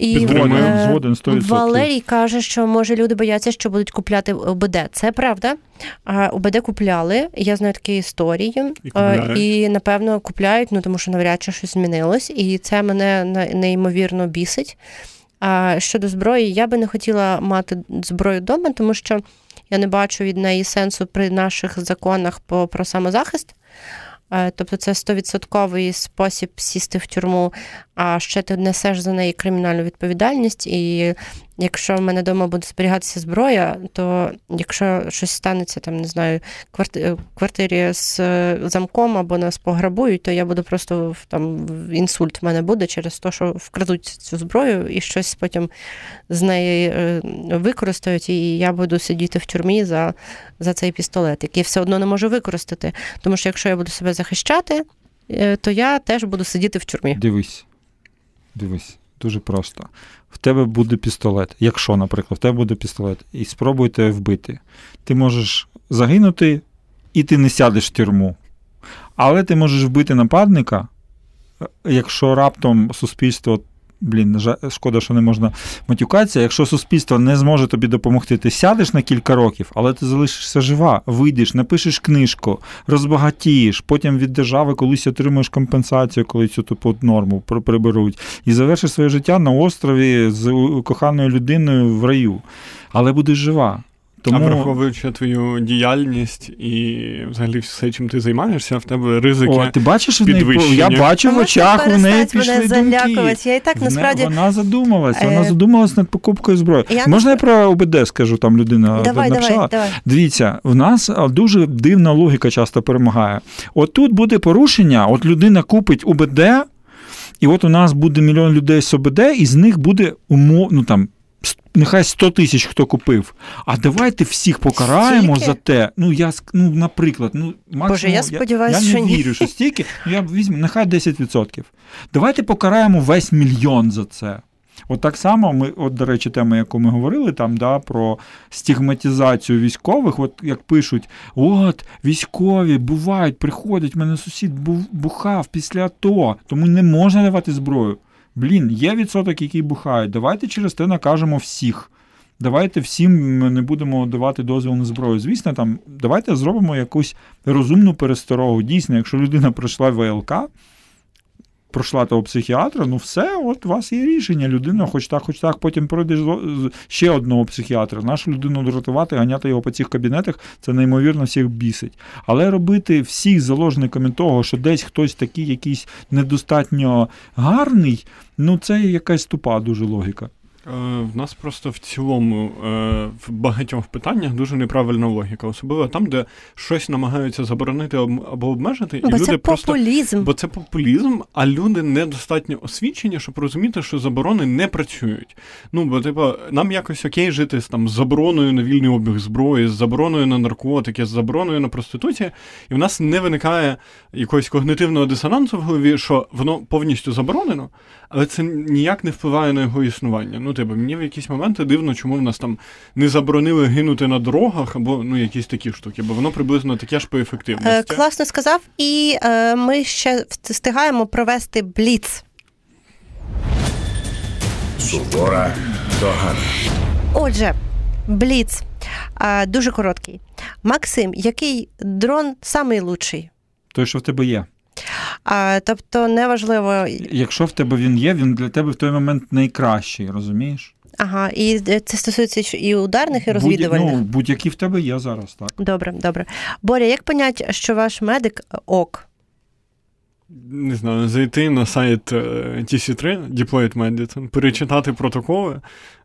І е, Згоден 100%. Валерій каже, що може люди бояться, що будуть купляти ОБД. Це правда. ОБД купляли. Я знаю такі історії. І Е. І напевно купляють, ну тому що навряд чи щось змінилось, і це мене неймовірно бісить. А щодо зброї, я би не хотіла мати зброю вдома, тому що я не бачу від неї сенсу при наших законах про самозахист. Е, Тобто це стовідсотковий спосіб сісти в тюрму, а ще ти несеш за неї кримінальну відповідальність. І якщо в мене вдома буде зберігатися зброя, то якщо щось станеться, там не знаю, в квартирі з е, замком або нас пограбують, то я буду просто там інсульт в мене буде через те, що вкрадуть цю зброю і щось потім з неї е, використають, і я буду сидіти в тюрмі за, за цей пістолет, який все одно не можу використати. Тому що якщо я буду себе захищати, е, то я теж буду сидіти в тюрмі. Дивись. Дивись. Дуже просто. В тебе буде пістолет. Якщо, наприклад, в тебе буде пістолет, і спробуйте вбити. Ти можеш загинути, і ти не сядеш в тюрму. Але ти можеш вбити нападника, е, якщо раптом суспільство. Блін, шкода, що не можна матюкатися. Якщо суспільство не зможе тобі допомогти, ти сядеш на кілька років, але ти залишишся жива, вийдеш, напишеш книжку, розбагатієш, потім від держави колись отримуєш компенсацію, коли цю типу норму при- приберуть, і завершиш своє життя на острові з коханою людиною в раю. Але будеш жива. А Тому враховуючи твою діяльність і взагалі все, чим ти займаєшся, в тебе ризики. О, ти бачиш в неї, я бачу в очах, у неї пішли мене думки. залякувати. Я і так насправді Вона задумалась, вона Е, задумалась над покупкою зброї. я Можна я про ОБД скажу, там людина давай, написала? давай, давай. Дивіться, в нас дуже дивна логіка часто перемагає. От тут буде порушення, от людина купить УБД, і от у нас буде мільйон людей з ОБД, і з них буде умов, ну там. Нехай 100 тисяч хто купив. А давайте всіх покараємо Стільки? за те. Ну, я ну, наприклад, ну максимум, Боже, я сподіваюся, я, я що не ні. вірю, що стільки. Ну я візьму, нехай 10%. Давайте покараємо весь мільйон за це. От так само ми, от, до речі, тема, яку ми говорили там, да, про стигматизацію військових, от як пишуть, от військові бувають, приходять, в мене сусід бухав після АТО, тому не можна давати зброю. Блін, є відсоток, який бухають. Давайте через те накажемо всіх. Давайте всім не будемо давати дозвіл на зброю. Звісно, там давайте зробимо якусь розумну пересторогу. Дійсно, якщо людина пройшла ВЛК, пройшла того психіатра, ну все, от у вас є рішення. Людина, хоч так, хоч так, потім пройдеш ще одного психіатра. Нашу людину дратувати, ганяти його по цих кабінетах, це неймовірно всіх бісить. Але робити всіх заложниками того, що десь хтось такий якийсь недостатньо гарний, ну це якась тупа дуже логіка. Е, В нас просто в цілому е, в багатьох питаннях дуже неправильна логіка, особливо там, де щось намагаються заборонити або обмежити, і Бо люди це просто популізм. Бо це популізм, а люди недостатньо освічені, щоб розуміти, що заборони не працюють. Ну, бо, типу, нам якось окей жити з там з забороною на вільний обіг зброї, з забороною на наркотики, з забороною на проституцію, і в нас не виникає якогось когнитивного дисонансу в голові, що воно повністю заборонено, але це ніяк не впливає на його існування. Ну, типу, мені в якісь моменти дивно, чому в нас там не заборонили гинути на дорогах, або ну якісь такі штуки, бо воно приблизно таке ж по Е, ефективності. класно сказав, і е, ми ще встигаємо провести бліц. Сувора догана. Отже, бліц е, дуже короткий. Максим, який дрон самий лучший? Той, що в тебе є. А, тобто неважливо, Якщо в тебе він є, він для тебе в той момент найкращий, розумієш? ага, і це стосується і ударних, і Будь- розвідувальних. Ну, будь-які в тебе є зараз, так. Добре, добре. Боря, як понять, що ваш медик ок? Не знаю, зайти на сайт е, TC3, Deployed Medicine, перечитати протоколи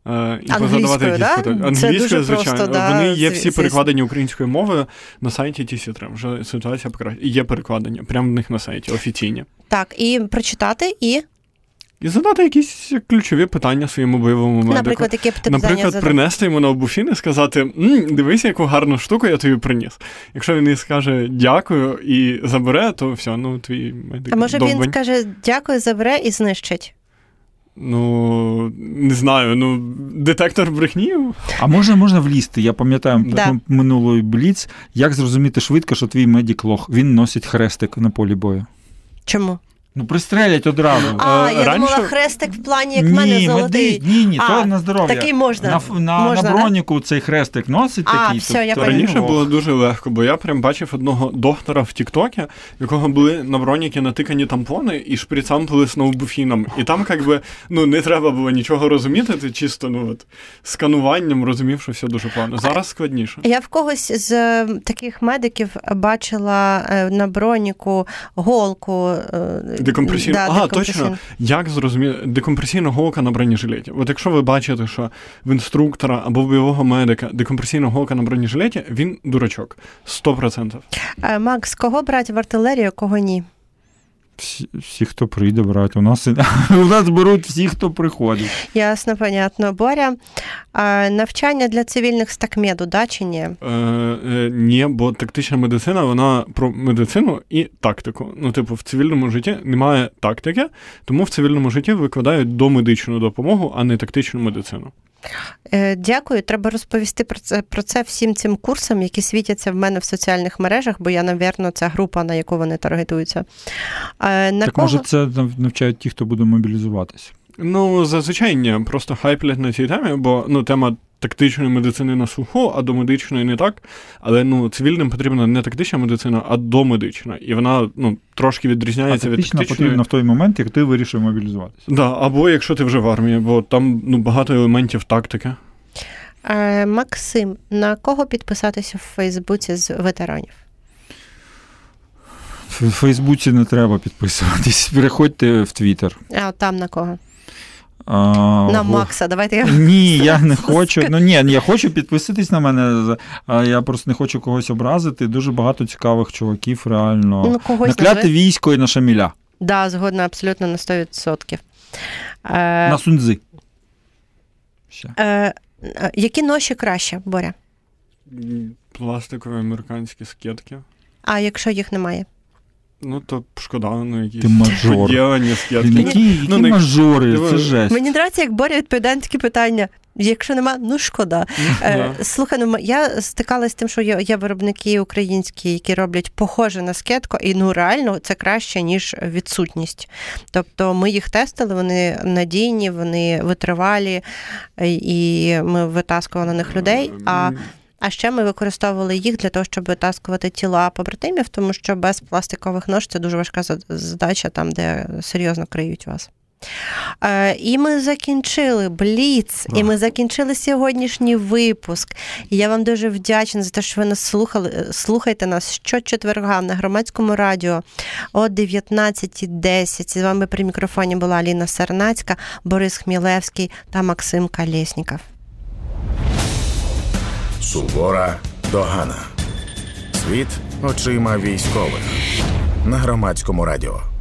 е, і позадавати якісь да? питання. Англійською, звичайно. просто, да, Вони є всі перекладені українською мовою на сайті TC3. Вже ситуація покращена. Є перекладення прямо в них на сайті, офіційні. Так, і прочитати, і, І задати якісь ключові питання своєму бойовому медику. наприклад, яке б ти Наприклад, задав? принести йому на обуфін і сказати: М, дивися, яку гарну штуку я тобі приніс. Якщо він і скаже дякую і забере, то все, ну твій медик. А може довбань. він скаже дякую, забере і знищить? Ну, не знаю, ну, детектор брехні. А може можна влізти? Я пам'ятаю Да. м- минулої бліц, як зрозуміти швидко, що твій медік лох. Він носить хрестик на полі бою. Чому? Ну, пристрелять одразу. А, я раніше- думала, хрестик в плані, як в мене золотий. медик, ні, ні, А, то на здоров'я. такий можна. На, на, Можна, на да? броніку цей хрестик носить А, такий. все, я. Раніше було дуже легко, бо я прям бачив одного доктора в Тіктокі, в якого були на броніки натикані тампони і шприцам були сноубуфіном. І там, як би, ну, не треба було нічого розуміти, ти чисто ну, от, скануванням розумів, що все дуже погано. Зараз складніше. Я в когось з е, таких медиків бачила е, на броніку голку. Декомпресійну. да, ага, точно. Як зрозуміти, декомпресійна голка на бронежилеті. От якщо ви бачите, що в інструктора або в бойового медика декомпресійна голка на бронежилеті, він дурачок. 100%. Е, Макс, кого брати в артилерію, кого ні? Всі, всі, хто прийде, брати. У нас, у нас беруть всі, хто приходить. Ясно, понятно. Боря, навчання для цивільних з такмеду, да чи ні? Е, е, ні, бо тактична медицина вона про медицину і тактику. Ну, типу, в цивільному житті немає тактики, тому в цивільному житті викладають домедичну допомогу, а не тактичну медицину. Е, Дякую. Треба розповісти про це про це всім цим курсам, які світяться в мене в соціальних мережах, бо я, напевно, ця група, на яку вони таргетуються. Е, На так кого... може це нав- навчають ті, хто буде мобілізуватися. Ну, зазвичай ні, просто хайплять на цій темі, бо ну, тема тактичної медицини на слуху, а до медичної не так. Але ну, цивільним потрібна не тактична медицина, а домедична. І вона ну, трошки А відрізняється від тактично тактичної. потрібно в той момент, як ти вирішив мобілізуватися. Да, або якщо ти вже в армії, бо там ну, багато елементів тактики. Е, Максим, на кого підписатися в Фейсбуці з ветеранів? В Фейсбуці не треба підписуватись. Переходьте в Твіттер. А там на кого? А, на Макса. Давайте я. Ні, я не хочу. Ну ні, я хочу підписатись на мене. Я просто не хочу когось образити. Дуже багато цікавих чуваків, реально. Ну, когось Накляти назви. військо і на Шаміля. Да, згодна абсолютно на 100%. Е, На. Ще. е, е, які ноші краще, Боря? Пластикові американські скетки. А якщо їх немає? Ну, то шкода, ну якісь Ти мажор. Блін, які, які Ну, не- мажори, це жесть. Мені нравиться, як Боря відповідає на такі питання. Якщо нема, ну шкода. Е, да. Слухай, ну я стикалася з тим, що є, є виробники українські, які роблять похоже на скетко, і ну реально це краще, ніж відсутність. Тобто ми їх тестили, вони надійні, вони витривалі, е, і ми витаскували на них людей. А А ще ми використовували їх для того, щоб витаскувати тіла побратимів, тому що без пластикових нож це дуже важка задача там, де серйозно криють вас. Е, і ми закінчили Бліц, і ми закінчили сьогоднішній випуск. І я вам дуже вдячна за те, що ви нас слухали. Слухайте нас щочетверга на громадському радіо о 19.10. З вами при мікрофоні була Аліна Сернацька, Борис Хмілевський та Максим Калєсніков. Сувора догана. Світ очима військових на громадському радіо.